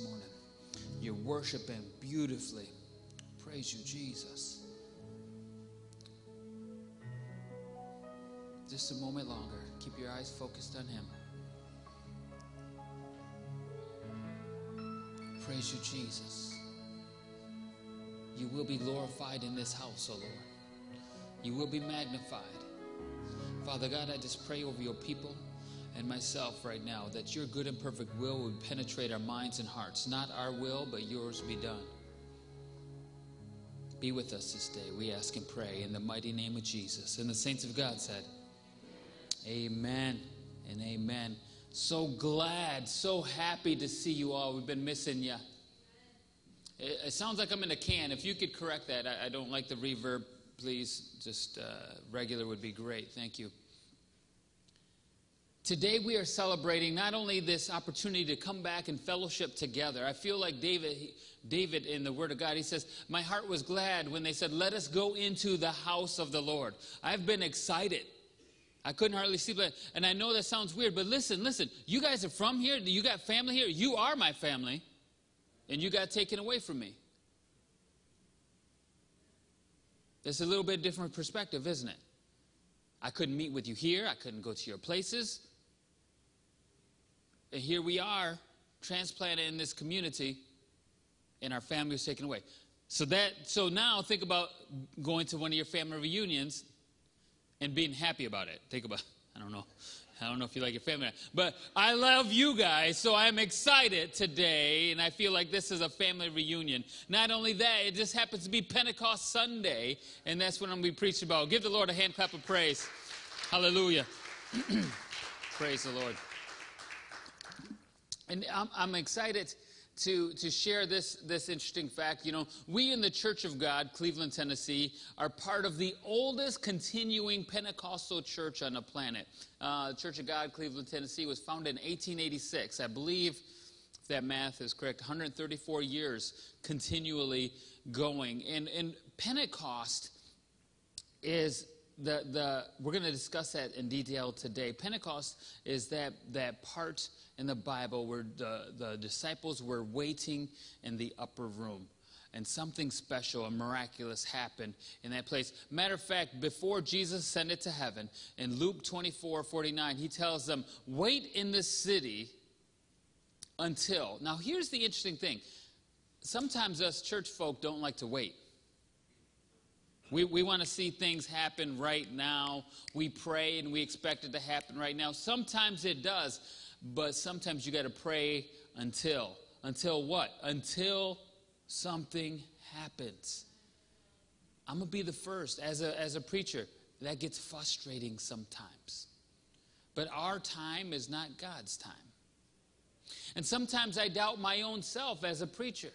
morning. You're worshiping beautifully. Praise you, Jesus. Just a moment longer. Keep your eyes focused on Him. Praise you, Jesus. You will be glorified in this house, O oh Lord. You will be magnified. Father God, I just pray over your people and myself right now that your good and perfect will would penetrate our minds and hearts. Not our will, but yours be done. Be with us this day, we ask and pray in the mighty name of Jesus. And the saints of God said, Amen and amen. So glad, so happy to see you all. We've been missing you. It, it sounds like I'm in a can. If you could correct that, I, I don't like the reverb, please. Just uh, regular would be great. Thank you. Today we are celebrating not only this opportunity to come back and fellowship together. I feel like David, David in the Word of God, he says, "My heart was glad when they said, "Let us go into the house of the Lord." I've been excited. I couldn't hardly sleep, and I know that sounds weird, but listen, listen. You guys are from here. You got family here. You are my family, and you got taken away from me. It's a little bit different perspective, isn't it? I couldn't meet with you here. I couldn't go to your places. And here we are, transplanted in this community, and our family was taken away. So that so now think about going to one of your family reunions and being happy about it. Think about I don't know. I don't know if you like your family, but I love you guys, so I'm excited today, and I feel like this is a family reunion. Not only that, it just happens to be Pentecost Sunday, and that's what I'm going to be preaching about. Give the Lord a hand clap of praise. Hallelujah. praise the Lord. And I'm, I'm excited to, to share this, this interesting fact. You know, we in the Church of God, Cleveland, Tennessee, are part of the oldest continuing Pentecostal church on the planet. Uh, the Church of God, Cleveland, Tennessee, was founded in 1886. I believe, if that math is correct, 134 years continually going. And, and Pentecost is the, the, we're going to discuss that in detail today. Pentecost is that, that part in the Bible where the, the disciples were waiting in the upper room. And something special and miraculous happened in that place. Matter of fact, before Jesus ascended to heaven, in Luke 24 49, he tells them, Wait in the city until. Now, here's the interesting thing. Sometimes us church folk don't like to wait. We, we want to see things happen right now. We pray and we expect it to happen right now. Sometimes it does, but sometimes you got to pray until. Until what? Until something happens. I'm going to be the first as a, as a preacher. That gets frustrating sometimes. But our time is not God's time. And sometimes I doubt my own self as a preacher.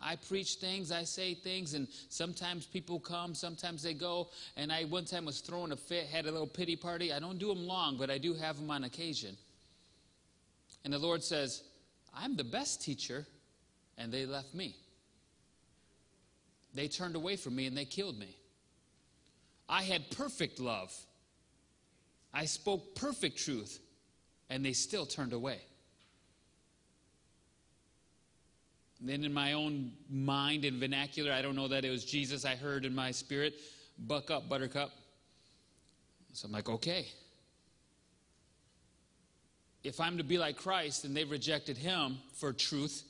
I preach things, I say things, and sometimes people come, sometimes they go. And I one time was throwing a fit, had a little pity party. I don't do them long, but I do have them on occasion. And the Lord says, I'm the best teacher, and they left me. They turned away from me and they killed me. I had perfect love. I spoke perfect truth, and they still turned away. then in my own mind and vernacular, I don't know that it was Jesus I heard in my spirit, buck up, buttercup. So I'm like, okay. If I'm to be like Christ and they've rejected him for truth,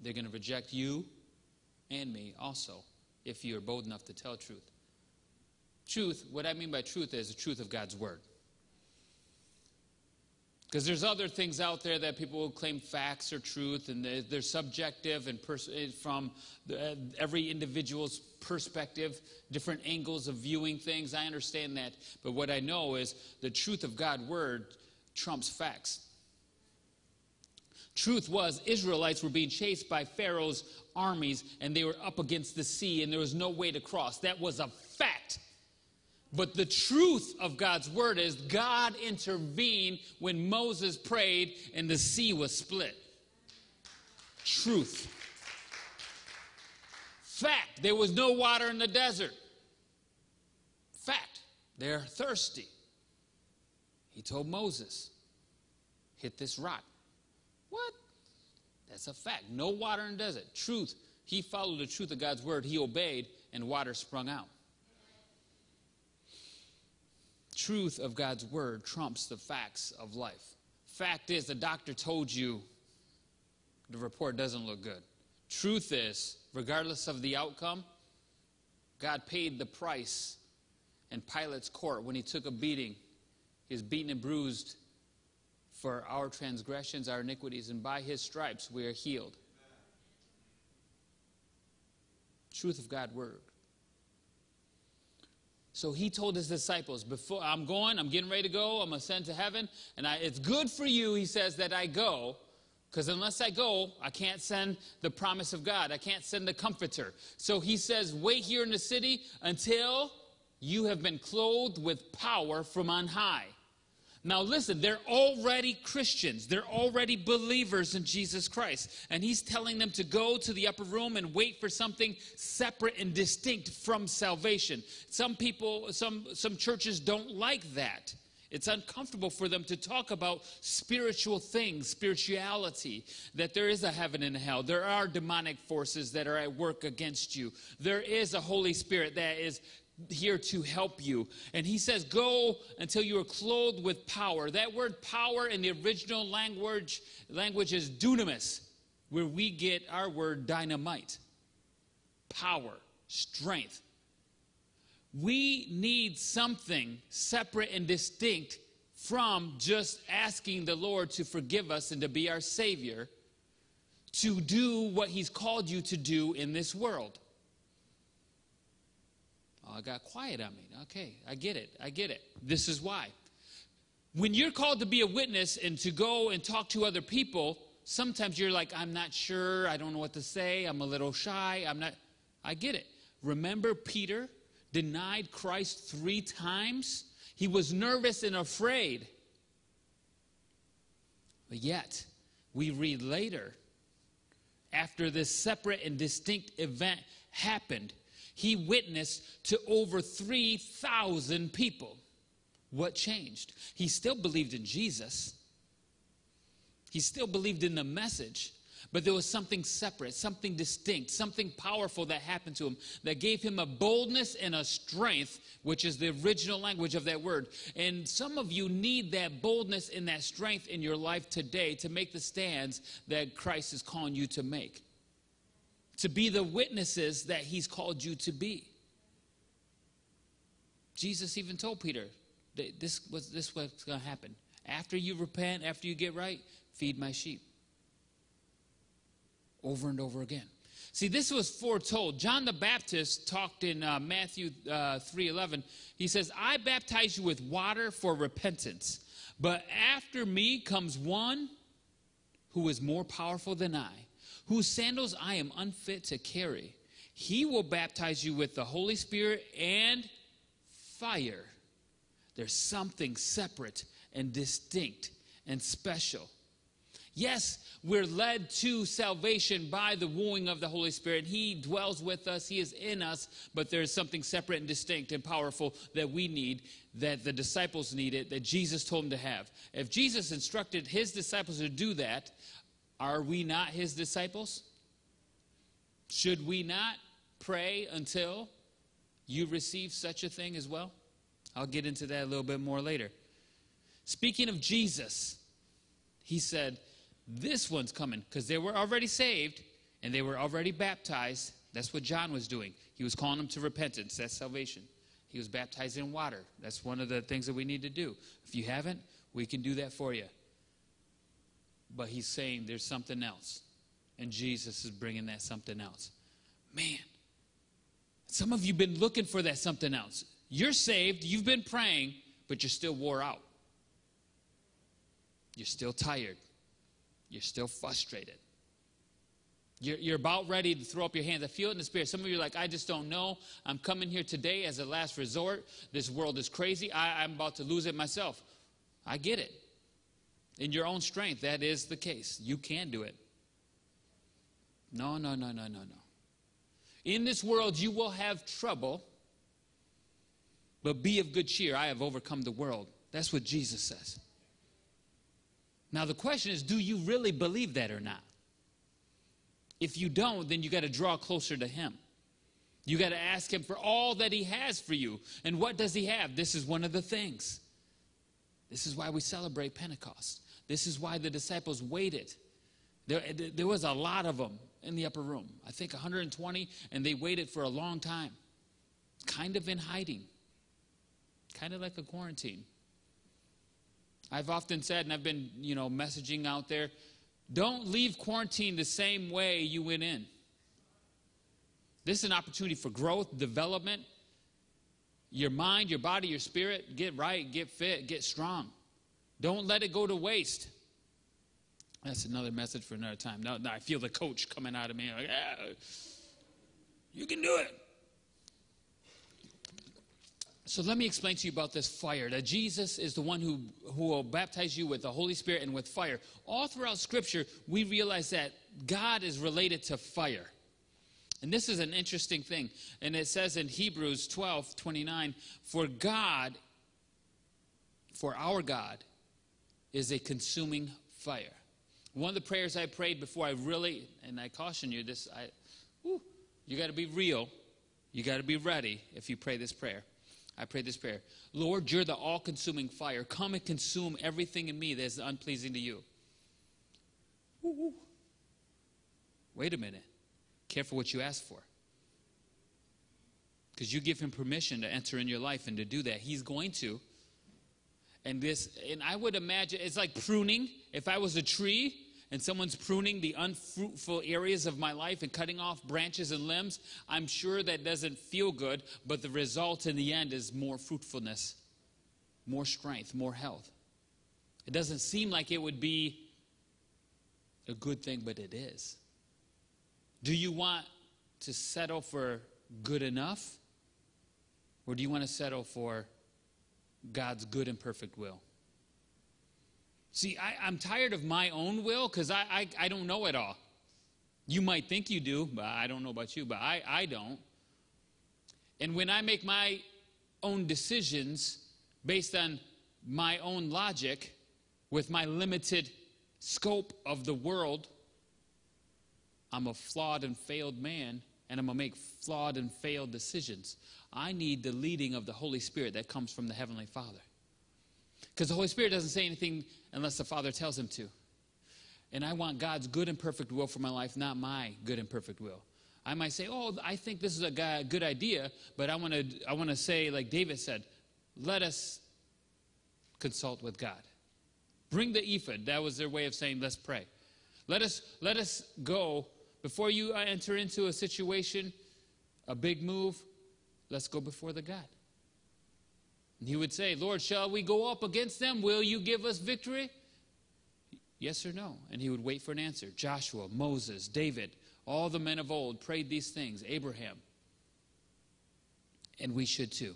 they're going to reject you and me also if you're bold enough to tell truth. Truth, what I mean by truth is the truth of God's word. Because there's other things out there that people will claim facts or truth, and they're, subjective and pers- eh, from the, every individual's perspective, different angles of viewing things. I understand that. But what I know is the truth of God's word trumps facts. Truth was, Israelites were being chased by Pharaoh's armies, and they were up against the sea, and there was no way to cross. That was a fact. But the truth of God's word is God intervened when Moses prayed and the sea was split. Truth. Fact, there was no water in the desert. Fact, they're thirsty. He told Moses, hit this rock. What? That's a fact. No water in the desert. Truth. He followed the truth of God's word. He obeyed, and water sprung out. Truth of God's word trumps the facts of life. Fact is, the doctor told you the report doesn't look good. Truth is, regardless of the outcome, God paid the price in Pilate's court when he took a beating. He was beaten and bruised for our transgressions, our iniquities, and by his stripes we are healed. Truth of God's word. So he told his disciples, Before I'm going, I'm getting ready to go, I'm ascend to heaven, and I, it's good for you, he says, that I go, because unless I go, I can't send the promise of God. I can't send the comforter. So he says, Wait here in the city until you have been clothed with power from on high. Now, listen, they're already Christians. They're already believers in Jesus Christ. And he's telling them to go to the upper room and wait for something separate and distinct from salvation. Some people, some, some churches don't like that. It's uncomfortable for them to talk about spiritual things, spirituality, that there is a heaven and a hell. There are demonic forces that are at work against you. There is a Holy Spirit that is here to help you. And he says, Go until you are clothed with power. That word power in the original language, language is dunamis, where we get our word dynamite. Power, strength. We need something separate and distinct from just asking the Lord to forgive us and to be our Savior to do what He's called you to do in this world. Oh, I got quiet on me. Okay, I get it. I get it. This is why. When you're called to be a witness and to go and talk to other people, sometimes you're like, I'm not sure. I don't know what to say. I'm a little shy. I'm not. I get it. Remember, Peter denied Christ three times? He was nervous and afraid. But yet, we read later, after this separate and distinct event happened, he witnessed to over 3,000 people. What changed? He still believed in Jesus, he still believed in the message. But there was something separate, something distinct, something powerful that happened to him that gave him a boldness and a strength, which is the original language of that word. And some of you need that boldness and that strength in your life today to make the stands that Christ is calling you to make to be the witnesses that he's called you to be. Jesus even told Peter, this was this what's going to happen. After you repent, after you get right, feed my sheep. Over and over again. See, this was foretold. John the Baptist talked in uh, Matthew uh, 3:11. He says, "I baptize you with water for repentance, but after me comes one who is more powerful than I, whose sandals I am unfit to carry. He will baptize you with the Holy Spirit and fire. There's something separate and distinct and special. Yes, we're led to salvation by the wooing of the Holy Spirit. He dwells with us, He is in us, but there's something separate and distinct and powerful that we need, that the disciples needed, that Jesus told them to have. If Jesus instructed His disciples to do that, are we not his disciples? Should we not pray until you receive such a thing as well? I'll get into that a little bit more later. Speaking of Jesus, he said, This one's coming because they were already saved and they were already baptized. That's what John was doing. He was calling them to repentance. That's salvation. He was baptized in water. That's one of the things that we need to do. If you haven't, we can do that for you but he's saying there's something else. And Jesus is bringing that something else. Man, some of you been looking for that something else. You're saved, you've been praying, but you're still wore out. You're still tired. You're still frustrated. You're, you're, about ready to throw up your hands. I feel it in the spirit. Some of you are like, I just don't know. I'm coming here today as a last resort. This world is crazy. I, I'm about to lose it myself. I get it. In your own strength, that is the case. You can do it. No, no, no, no, no, no. In this world, you will have trouble, but be of good cheer. I have overcome the world. That's what Jesus says. Now, the question is do you really believe that or not? If you don't, then you got to draw closer to Him. You got to ask Him for all that He has for you. And what does He have? This is one of the things. This is why we celebrate Pentecost. This is why the disciples waited. There, there was a lot of them in the upper room. I think 120, and they waited for a long time, kind of in hiding, kind of like a quarantine. I've often said, and I've been, you know, messaging out there, don't leave quarantine the same way you went in. This is an opportunity for growth, development. Your mind, your body, your spirit, get right, get fit, get strong. Don't let it go to waste. That's another message for another time. Now, now I feel the coach coming out of me like, ah, you can do it. So let me explain to you about this fire. That Jesus is the one who, who will baptize you with the Holy Spirit and with fire. All throughout Scripture, we realize that God is related to fire. And this is an interesting thing. And it says in Hebrews 12 29, for God, for our God, is a consuming fire. One of the prayers I prayed before I really, and I caution you, this, I, whew, you got to be real. You got to be ready if you pray this prayer. I pray this prayer Lord, you're the all consuming fire. Come and consume everything in me that is unpleasing to you. Wait a minute. Careful what you ask for. Because you give him permission to enter in your life and to do that. He's going to. And this, and I would imagine it's like pruning. If I was a tree and someone's pruning the unfruitful areas of my life and cutting off branches and limbs, I'm sure that doesn't feel good, but the result in the end is more fruitfulness, more strength, more health. It doesn't seem like it would be a good thing, but it is. Do you want to settle for good enough? Or do you want to settle for God's good and perfect will? See, I, am tired of my own will because I, I, I, don't know it all. You might think you do, but I don't know about you, but I, I don't. And when I make my own decisions based on my own logic with my limited scope of the world, I'm a flawed and failed man, and I'm going to make flawed and failed decisions. I need the leading of the Holy Spirit that comes from the Heavenly Father. Because the Holy Spirit doesn't say anything unless the Father tells him to. And I want God's good and perfect will for my life, not my good and perfect will. I might say, "Oh, I think this is a good idea," but I want to I want to say like David said, "Let us consult with God." Bring the ephod. That was their way of saying, "Let's pray." Let us let us go before you enter into a situation, a big move. Let's go before the God. And he would say, Lord, shall we go up against them? Will you give us victory? Yes or no? And he would wait for an answer. Joshua, Moses, David, all the men of old prayed these things, Abraham. And we should too.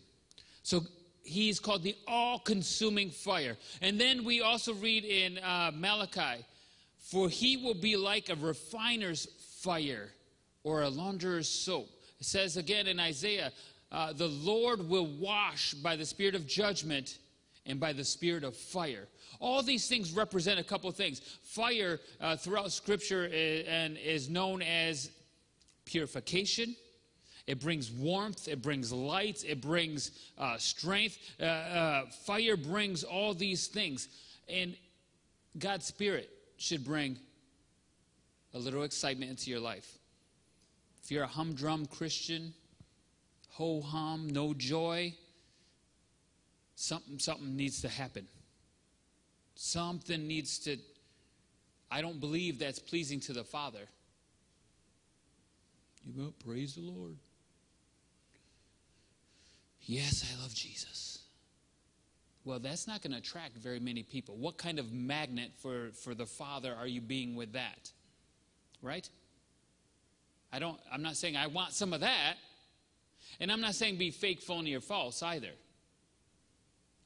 So he's called the all consuming fire. And then we also read in uh, Malachi, for he will be like a refiner's fire or a launderer's soap. It says again in Isaiah, uh, the Lord will wash by the spirit of judgment and by the spirit of fire. All these things represent a couple of things. Fire uh, throughout Scripture is, and is known as purification. It brings warmth, it brings light, it brings uh, strength. Uh, uh, fire brings all these things. And God's Spirit should bring a little excitement into your life. If you're a humdrum Christian, ho hum, no joy, something, something needs to happen. Something needs to, I don't believe that's pleasing to the Father. You go, praise the Lord. Yes, I love Jesus. Well, that's not going to attract very many people. What kind of magnet for, for the Father are you being with that? Right? I don't, I'm not saying I want some of that. And I'm not saying be fake, phony, or false either.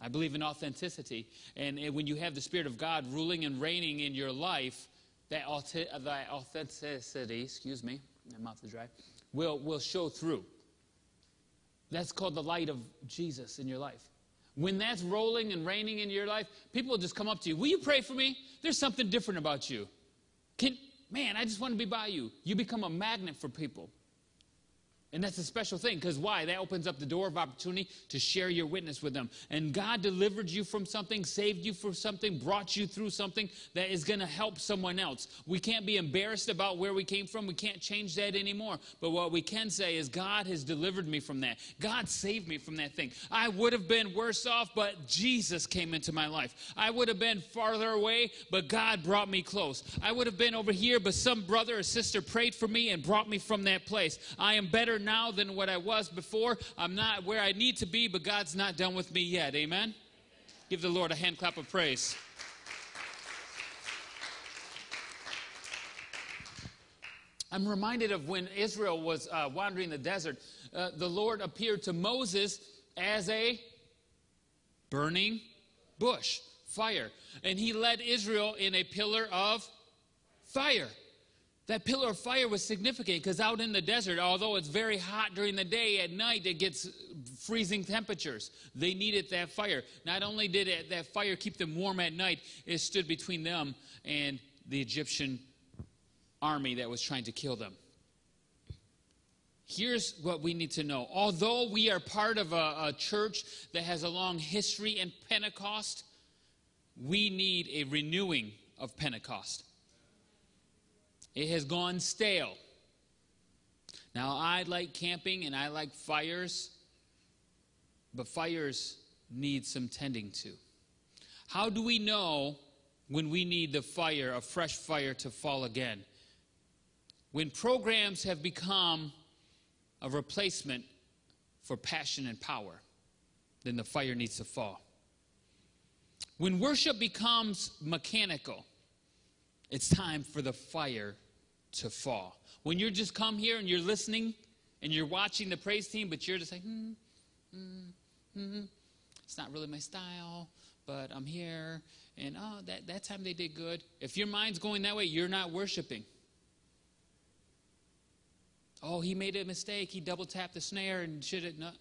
I believe in authenticity. And, when you have the Spirit of God ruling and reigning in your life, that, that authenticity, excuse me, my mouth is dry, will, will show through. That's called the light of Jesus in your life. When that's rolling and reigning in your life, people will just come up to you. Will you pray for me? There's something different about you. Can, man, I just want to be by you. You become a magnet for people. And that's a special thing because why? That opens up the door of opportunity to share your witness with them. And God delivered you from something, saved you from something, brought you through something that is going to help someone else. We can't be embarrassed about where we came from. We can't change that anymore. But what we can say is, God has delivered me from that. God saved me from that thing. I would have been worse off, but Jesus came into my life. I would have been farther away, but God brought me close. I would have been over here, but some brother or sister prayed for me and brought me from that place. I am better now than what I was before. I'm not where I need to be, but God's not done with me yet. Amen? Give the Lord a hand clap of praise. I'm reminded of when Israel was uh, wandering the desert. Uh, the Lord appeared to Moses as a burning bush, fire. And he led Israel in a pillar of fire. That pillar of fire was significant because out in the desert, although it's very hot during the day, at night it gets freezing temperatures. They needed that fire. Not only did it, that fire keep them warm at night, it stood between them and the Egyptian army that was trying to kill them. Here's what we need to know. Although we are part of a, a church that has a long history in Pentecost, we need a renewing of Pentecost. It has gone stale. Now, I like camping and I like fires, but fires need some tending to. How do we know when we need the fire, a fresh fire, to fall again? When programs have become a replacement for passion and power, then the fire needs to fall. When worship becomes mechanical, it's time for the fire to fall. When you're just come here and you're listening and you're watching the praise team, but you're just like, hmm, hmm, hmm, it's not really my style, but I'm here, and oh, that, that time they did good. If your mind's going that way, you're not worshiping. Oh, he made a mistake. He double tapped the snare and should it not.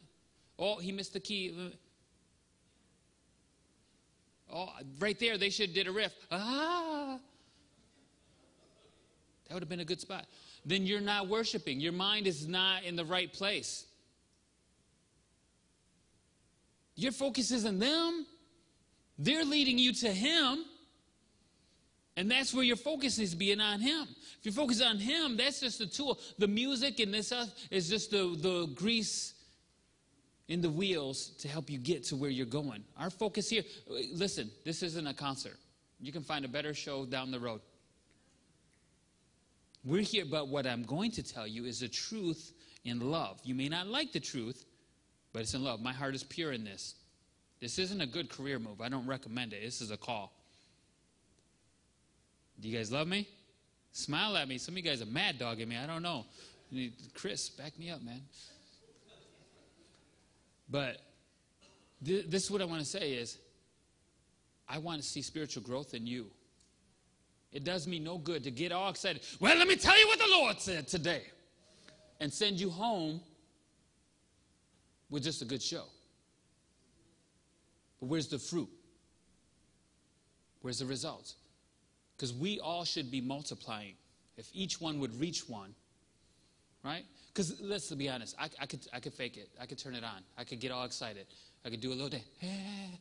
Oh, he missed the key. Oh, right there, they should have did a riff. Ah. That would have been a good spot. Then you're not worshiping. Your mind is not in the right place. Your focus is on them. They're leading you to Him. And that's where your focus is being on Him. If you focus on Him, that's just the tool. The music and this is just the, the grease in the wheels to help you get to where you're going. Our focus here, listen, this isn't a concert. You can find a better show down the road. We're here, but what I'm going to tell you is the truth in love. You may not like the truth, but it's in love. My heart is pure in this. This isn't a good career move. I don't recommend it. This is a call. Do you guys love me? Smile at me. Some of you guys are mad dogging me. I don't know. Chris, back me up, man. But th- this is what I want to say is I want to see spiritual growth in you. It does me no good to get all excited. Well, let me tell you what the Lord said today. And send you home with just a good show. But where's the fruit? Where's the results? Because we all should be multiplying. If each one would reach one, right? Because let's be honest, I, I, could, I could fake it. I could turn it on. I could get all excited. I could do a little day. Hey,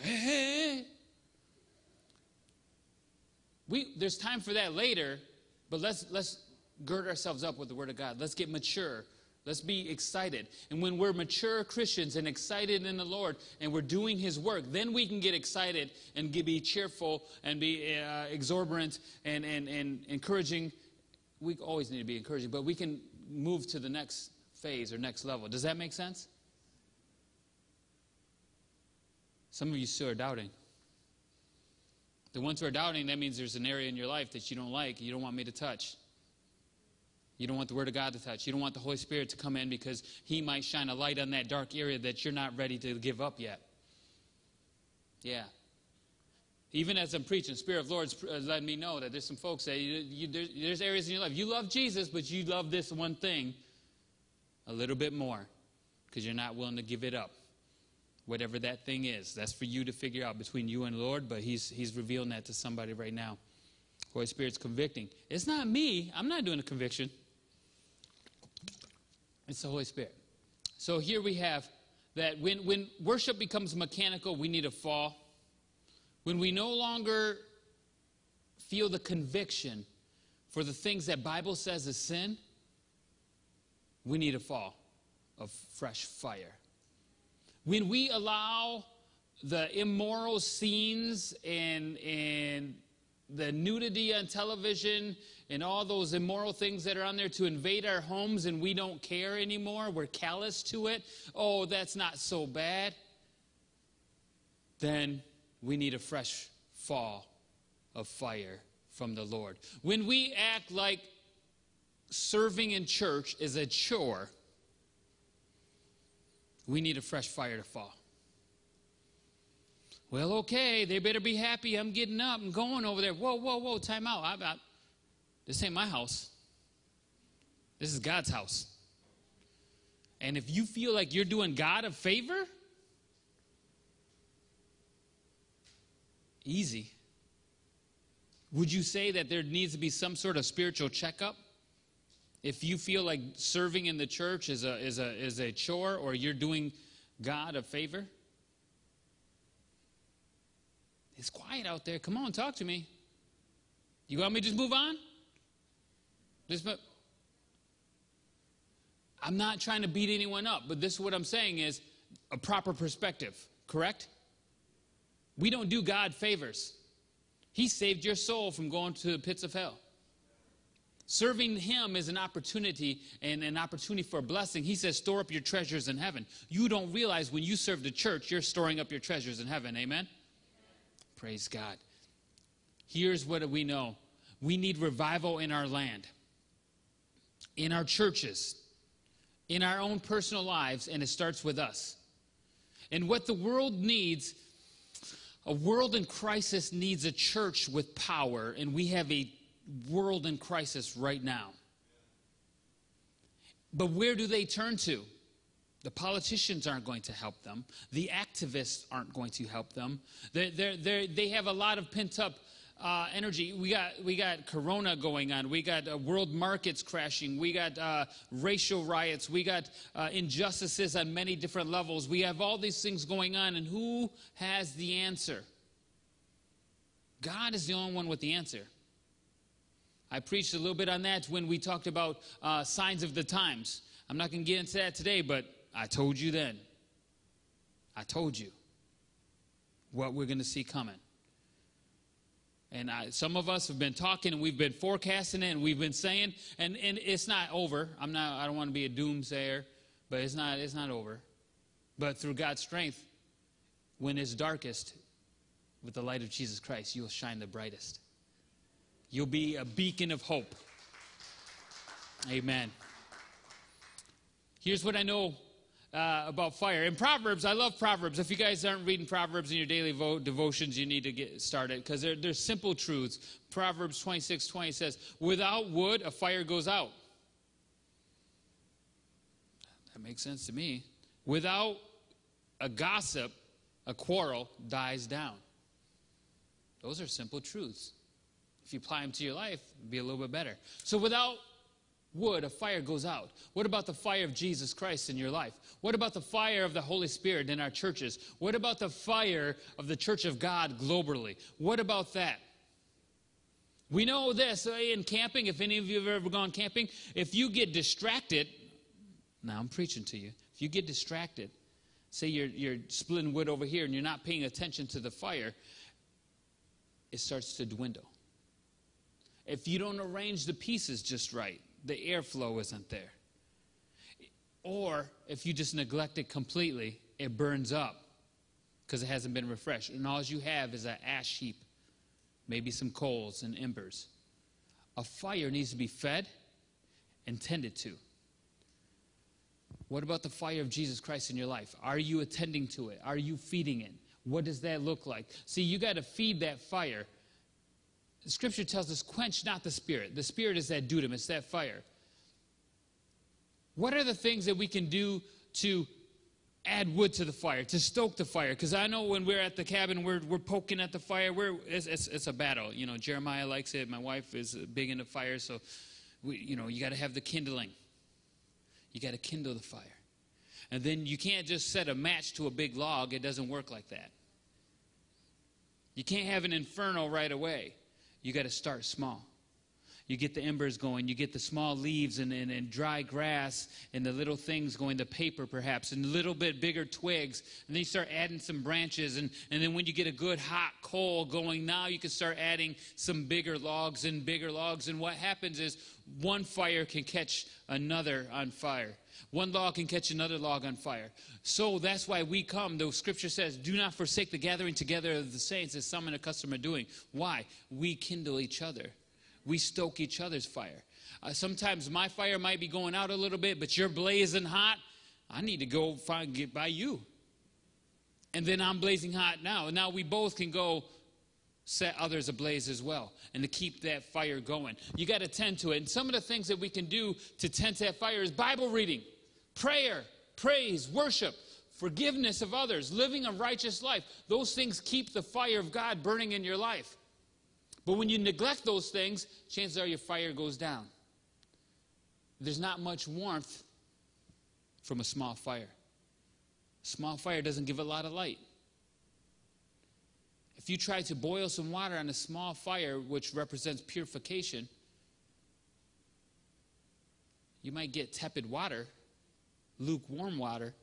hey, we, there's time for that later, but let's, let's gird ourselves up with the Word of God. Let's get mature. Let's be excited. And when we're mature Christians and excited in the Lord and we're doing His work, then we can get excited and be cheerful and be uh, exorbitant and, and, and encouraging. We always need to be encouraging, but we can move to the next phase or next level. Does that make sense? Some of you still are doubting. The ones who are doubting, that means there's an area in your life that you don't like, you don't want me to touch. You don't want the Word of God to touch. You don't want the Holy Spirit to come in because He might shine a light on that dark area that you're not ready to give up yet. Yeah. Even as I'm preaching, Spirit of Lord's uh, letting me know that there's some folks that you, you, there's, there's areas in your life. You love Jesus, but you love this one thing a little bit more. because you're not willing to give it up. Whatever that thing is, that's for you to figure out between you and Lord, but He's, he's revealing that to somebody right now. Holy Spirit's convicting. It's not me. I'm not doing the conviction. It's the Holy Spirit. So here we have that when, when worship becomes mechanical, we need to fall. When we no longer feel the conviction for the things that Bible says is sin, we need a fall of fresh fire. When we allow the immoral scenes and, and the nudity on television and all those immoral things that are on there to invade our homes and we don't care anymore, we're callous to it, oh, that's not so bad, then we need a fresh fall of fire from the Lord. When we act like serving in church is a chore, we need a fresh fire to fall. Well, okay, they better be happy. I'm getting up and going over there. Whoa, whoa, whoa, time out. I, I, this ain't my house. This is God's house. And if you feel like you're doing God a favor, easy. Would you say that there needs to be some sort of spiritual checkup? If you feel like serving in the church is a, is a, is a chore or you're doing God a favor? It's quiet out there. Come on, talk to me. You want me to just move on? Just. I'm not trying to beat anyone up, but this is what I'm saying is a proper perspective, correct? We don't do God favors. He saved your soul from going to the pits of hell. Serving Him is an opportunity and an opportunity for a blessing. He says, store up your treasures in heaven. You don't realize when you serve the church, you're storing up your treasures in heaven. Amen? Praise God. Here's what we know we need revival in our land, in our churches, in our own personal lives, and it starts with us. And what the world needs, a world in crisis needs a church with power, and we have a world in crisis right now. But where do they turn to? The politicians aren't going to help them. The activists aren't going to help them. They're, they're, they're, they have a lot of pent up uh, energy. We got, we got Corona going on. We got uh, world markets crashing. We got uh, racial riots. We got uh, injustices on many different levels. We have all these things going on. And who has the answer? God is the only one with the answer. I preached a little bit on that when we talked about uh, signs of the times. I'm not going to get into that today, but I told you then. I told you what we're going to see coming. And I, some of us have been talking and we've been forecasting it and we've been saying, and, and it's not over. I'm not, I don't want to be a doomsayer, but it's not, it's not over. But through God's strength, when it's darkest, with the light of Jesus Christ, you'll shine the brightest. You'll be a beacon of hope. Amen. Here's what I know uh, about fire. In Proverbs, I love Proverbs. If you guys aren't reading Proverbs in your daily vo- devotions, you need to get started because they're, they're simple truths. Proverbs 26 20 says, Without wood, a fire goes out. That makes sense to me. Without a gossip, a quarrel dies down. Those are simple truths. If you apply them to your life, it'd be a little bit better. So without wood, a fire goes out. What about the fire of Jesus Christ in your life? What about the fire of the Holy Spirit in our churches? What about the fire of the church of God globally? What about that? We know this uh, in camping, if any of you have ever gone camping, if you get distracted, now I'm preaching to you. If you get distracted, say you're, you're splitting wood over here and you're not paying attention to the fire, it starts to dwindle. If you don't arrange the pieces just right, the airflow isn't there. Or if you just neglect it completely, it burns up because it hasn't been refreshed. And all you have is an ash heap, maybe some coals and embers. A fire needs to be fed and tended to. What about the fire of Jesus Christ in your life? Are you attending to it? Are you feeding it? What does that look like? See, you got to feed that fire scripture tells us, quench not the spirit. The spirit is that dunamis, it's that fire. What are the things that we can do to add wood to the fire, to stoke the fire. Because I know when we're at the cabin, we're, we're poking at the fire. We're, it's, it's, it's a battle. You know, Jeremiah likes it. My wife is big into fire. So, we, you know, you got to have the kindling. You got to kindle the fire. And then you can't just set a match to a big log. It doesn't work like that. You can't have an inferno right away. You got to start small you get the embers going, you get the small leaves and, and, and, dry grass and the little things going, the paper perhaps, and a little bit bigger twigs. And then you start adding some branches. And, and then when you get a good hot coal going, now you can start adding some bigger logs and bigger logs. And what happens is one fire can catch another on fire. One log can catch another log on fire. So that's why we come. The scripture says, Do not forsake the gathering together of the saints, as some in a custom are doing. Why? We kindle each other. We stoke each other's fire. Uh, sometimes my fire might be going out a little bit, but you're blazing hot. I need to go find get by you. And then I'm blazing hot now. And now we both can go set others ablaze as well and to keep that fire going. You got to tend to it. And some of the things that we can do to tend to that fire is Bible reading, prayer, praise, worship, forgiveness of others, living a righteous life. Those things keep the fire of God burning in your life. But when you neglect those things, chances are your fire goes down. There's not much warmth from a small fire. A small fire doesn't give a lot of light. If you try to boil some water on a small fire, which represents purification, you might get tepid water, lukewarm water,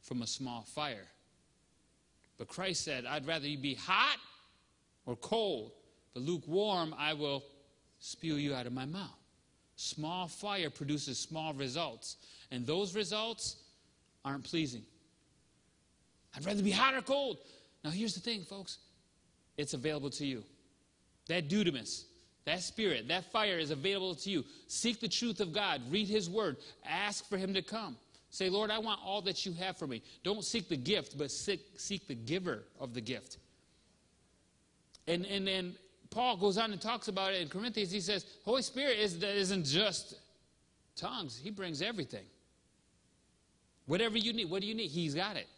from a small fire. But Christ said, I'd rather you be hot or cold but lukewarm, I will spew you out of my mouth. Small fire produces small results, and those results aren't pleasing. I'd rather be hot or cold. Now, here's the thing, folks it's available to you. That dunamis, that spirit, that fire is available to you. Seek the truth of God, read His word, ask for Him to come. Say, Lord, I want all that you have for me. Don't seek the gift, but seek, seek the giver of the gift. And, and, and Paul goes on and talks about it in Corinthians. He says, Holy Spirit is, isn't just tongues, He brings everything. Whatever you need, what do you need? He's got it.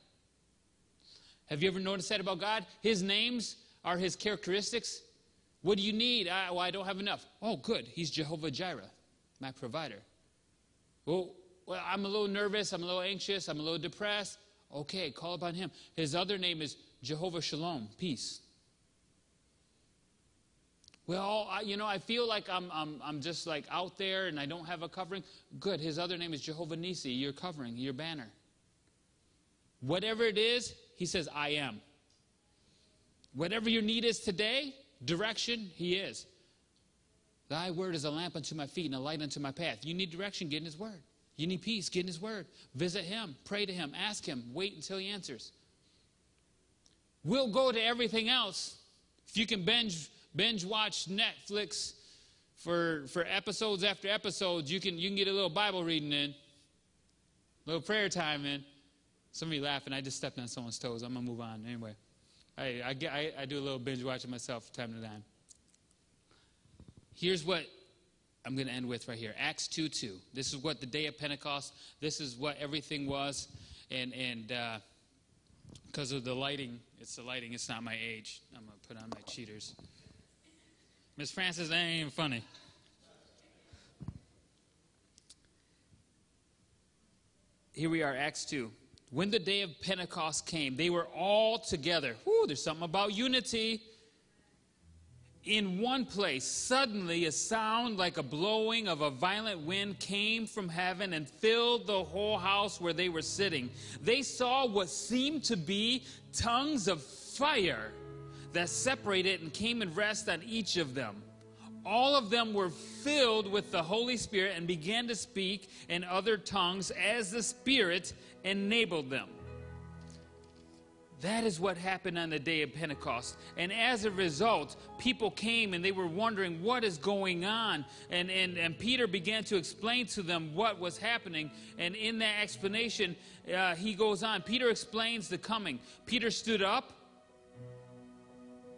Have you ever noticed that about God? His names are His characteristics. What do you need? I, well, I don't have enough. Oh, good. He's Jehovah Jireh, my provider. Well, well, I'm a little nervous. I'm a little anxious. I'm a little depressed. Okay, call upon Him. His other name is Jehovah Shalom, peace. Well, I, you know, I feel like I'm, I'm, I'm just like out there and I don't have a covering. Good. His other name is Jehovah Nisi, your covering, your banner. Whatever it is, he says, I am. Whatever your need is today, direction, he is. Thy word is a lamp unto my feet and a light unto my path. You need direction, get in his word. You need peace, get in his word. Visit him, pray to him, ask him, wait until he answers. We'll go to everything else. If you can binge binge watch Netflix for, for episodes after episodes, you can, you can get a little Bible reading in, a little prayer time in. Some of you laughing. I just stepped on someone's toes. I'm going to move on. Anyway, I, I, I, I do a little binge watching myself from time to time. Here's what I'm going to end with right here Acts 2 2. This is what the day of Pentecost, this is what everything was. And, and uh, because of the lighting, it's the lighting, it's not my age. I'm to put on my cheaters. Miss Francis, that ain't funny. Here we are, Acts 2. When the day of Pentecost came, they were all together. Whoo, there's something about unity. In one place, suddenly a sound like a blowing of a violent wind came from heaven and filled the whole house where they were sitting. They saw what seemed to be tongues of fire that separated and came and rest on each of them. All of them were filled with the Holy Spirit and began to speak in other tongues as the Spirit enabled them. That is what happened on the day of Pentecost. And as a result, people came and they were wondering what is going on. And, and, and Peter began to explain to them what was happening. And in that explanation, uh, he goes on. Peter explains the coming. Peter stood up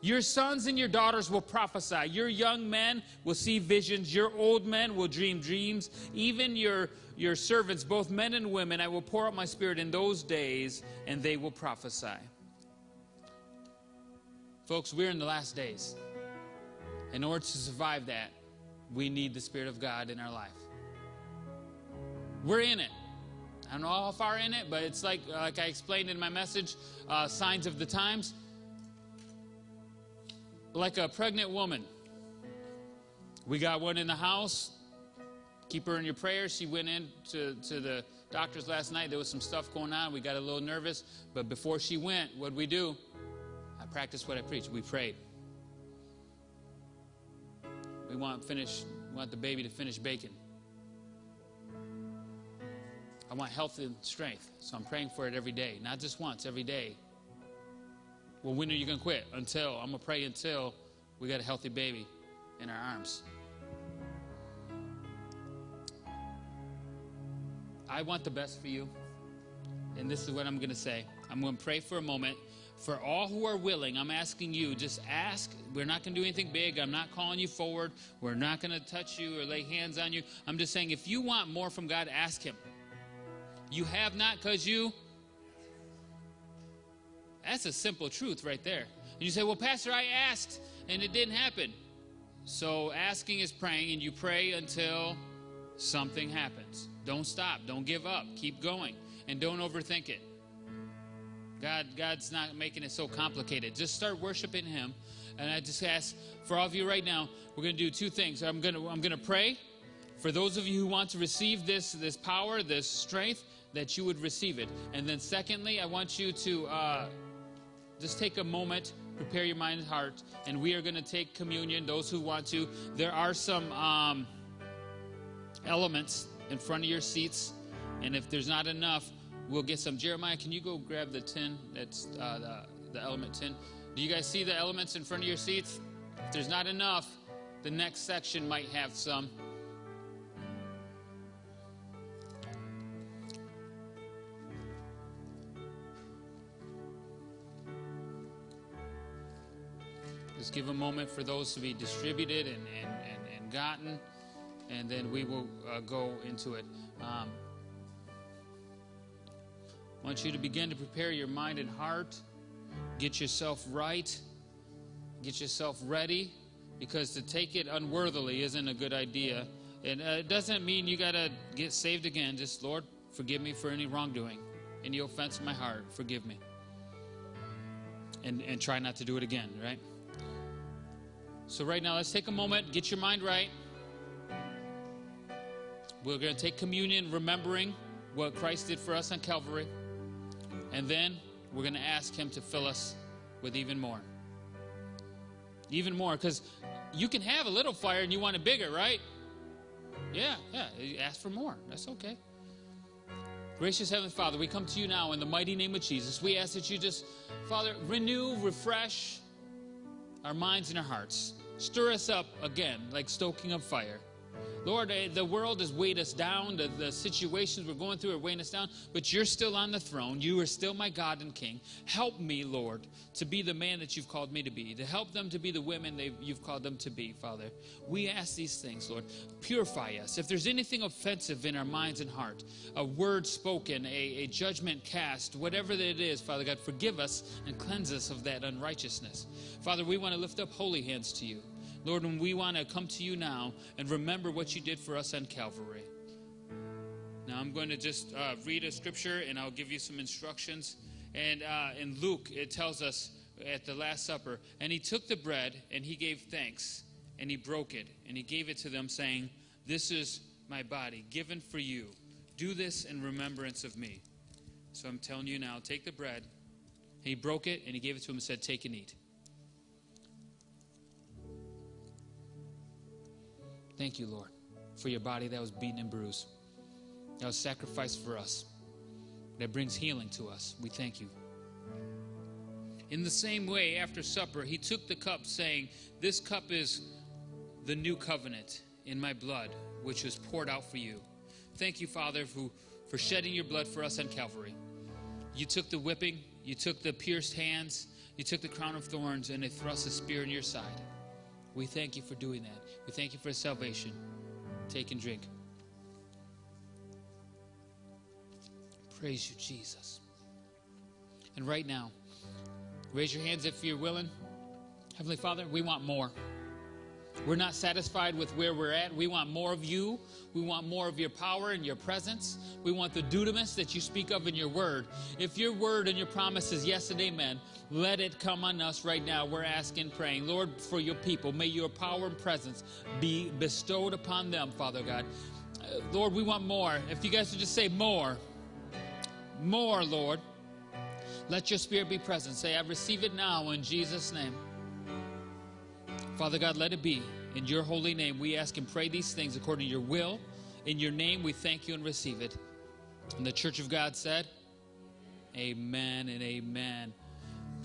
Your sons and your daughters will prophesy. Your young men will see visions. Your old men will dream dreams. Even your, your servants, both men and women, I will pour out my spirit in those days, and they will prophesy. Folks, we're in the last days. In order to survive that, we need the Spirit of God in our life. We're in it. I don't know how far in it, but it's like, like I explained in my message, uh, Signs of the Times. Like a pregnant woman. We got one in the house. Keep her in your prayers. She went in to, to the doctors last night. There was some stuff going on. We got a little nervous. But before she went, what did we do? I practiced what I preached. We prayed. We want finish. We want the baby to finish baking. I want health and strength, so I'm praying for it every day, not just once, every day. Well, when are you going to quit? Until I'm going to pray until we got a healthy baby in our arms. I want the best for you, and this is what I'm going to say. I'm going to pray for a moment for all who are willing, I'm asking you, just ask. We're not going to do anything big. I'm not calling you forward. We're not going to touch you or lay hands on you. I'm just saying, if you want more from God, ask Him. You have not because you. That's a simple truth right there. And you say, well, Pastor, I asked and it didn't happen. So asking is praying, and you pray until something happens. Don't stop. Don't give up. Keep going. And don't overthink it. God, God's not making it so complicated. Just start worshiping Him. And I just ask for all of you right now, we're going to do two things. I'm going to, I'm going to pray for those of you who want to receive this, this power, this strength, that you would receive it. And then, secondly, I want you to uh, just take a moment, prepare your mind and heart, and we are going to take communion. Those who want to, there are some um, elements in front of your seats, and if there's not enough, we'll get some. Jeremiah, can you go grab the tin? That's uh, the, the element tin. Do you guys see the elements in front of your seats? If there's not enough, the next section might have some. Give a moment for those to be distributed and, and, and, and gotten, and then we will uh, go into it. Um, I want you to begin to prepare your mind and heart, get yourself right, get yourself ready, because to take it unworthily isn't a good idea. And uh, it doesn't mean you got to get saved again. Just, Lord, forgive me for any wrongdoing, any offense in my heart. Forgive me. And, and try not to do it again, right? So, right now, let's take a moment, get your mind right. We're going to take communion, remembering what Christ did for us on Calvary. And then we're going to ask Him to fill us with even more. Even more, because you can have a little fire and you want it bigger, right? Yeah, yeah. Ask for more. That's okay. Gracious Heavenly Father, we come to you now in the mighty name of Jesus. We ask that you just, Father, renew, refresh our minds and our hearts. Stir us up again, like stoking of fire. Lord, eh, the world has weighed us down. The, the, situations we're going through are weighing us down, but you're still on the throne. You are still my God and King. Help me, Lord, to be the man that you've called me to be, to help them to be the women you've called them to be, Father. We ask these things, Lord. Purify us. If there's anything offensive in our minds and heart, a word spoken, a, a judgment cast, whatever it is, Father God, forgive us and cleanse us of that unrighteousness. Father, we want to lift up holy hands to you. Lord, when we want to come to you now and remember what you did for us on Calvary. Now, I'm going to just uh, read a scripture and I'll give you some instructions. And uh, in Luke, it tells us at the Last Supper, and he took the bread and he gave thanks and he broke it and he gave it to them, saying, This is my body given for you. Do this in remembrance of me. So I'm telling you now, take the bread. He broke it and he gave it to him and said, Take and eat. Thank you, Lord, for your body that was beaten and bruised, that was sacrificed for us. that brings healing to us. We thank you. In the same way, after supper, he took the cup, saying, This cup is the new covenant in my blood, which was poured out for you. Thank you, Father, for, for shedding your blood for us on Calvary. You took the whipping, you took the pierced hands, you took the crown of thorns, and it thrust a spear in your side. We thank you for doing that. We thank you for salvation. Take and drink. Praise you, Jesus. And right now, raise your hands if you're willing. Heavenly Father, we want more. We're not satisfied with where we're at. We want more of you. We want more of your power and your presence. We want the dunamis that you speak of in your word. If your word and your promise is yes and amen, let it come on us right now. We're asking, praying, Lord, for your people, may your power and presence be bestowed upon them, Father God. Uh, Lord, we want more. If you guys would just say more, more, Lord. Let your spirit be present. Say, I receive it now in Jesus' name. Father God, let it be. In your holy name, we ask and pray these things according to your will. In your name, we thank you and receive it. And the church of God said, Amen and amen.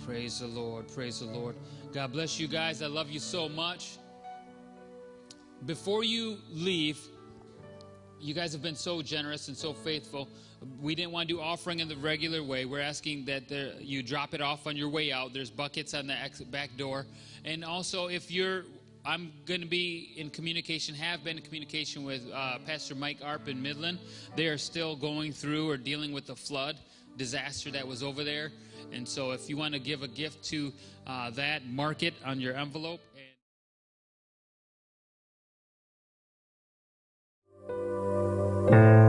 Praise the Lord. Praise the Lord. God bless you guys. I love you so much. Before you leave, you guys have been so generous and so faithful. We didn't want to do offering in the regular way. We're asking that there, you drop it off on your way out. There's buckets on the back door. And also, if you're, I'm going to be in communication, have been in communication with uh, Pastor Mike Arp in Midland. They are still going through or dealing with the flood disaster that was over there. And so, if you want to give a gift to uh, that, mark it on your envelope. And- Thank you.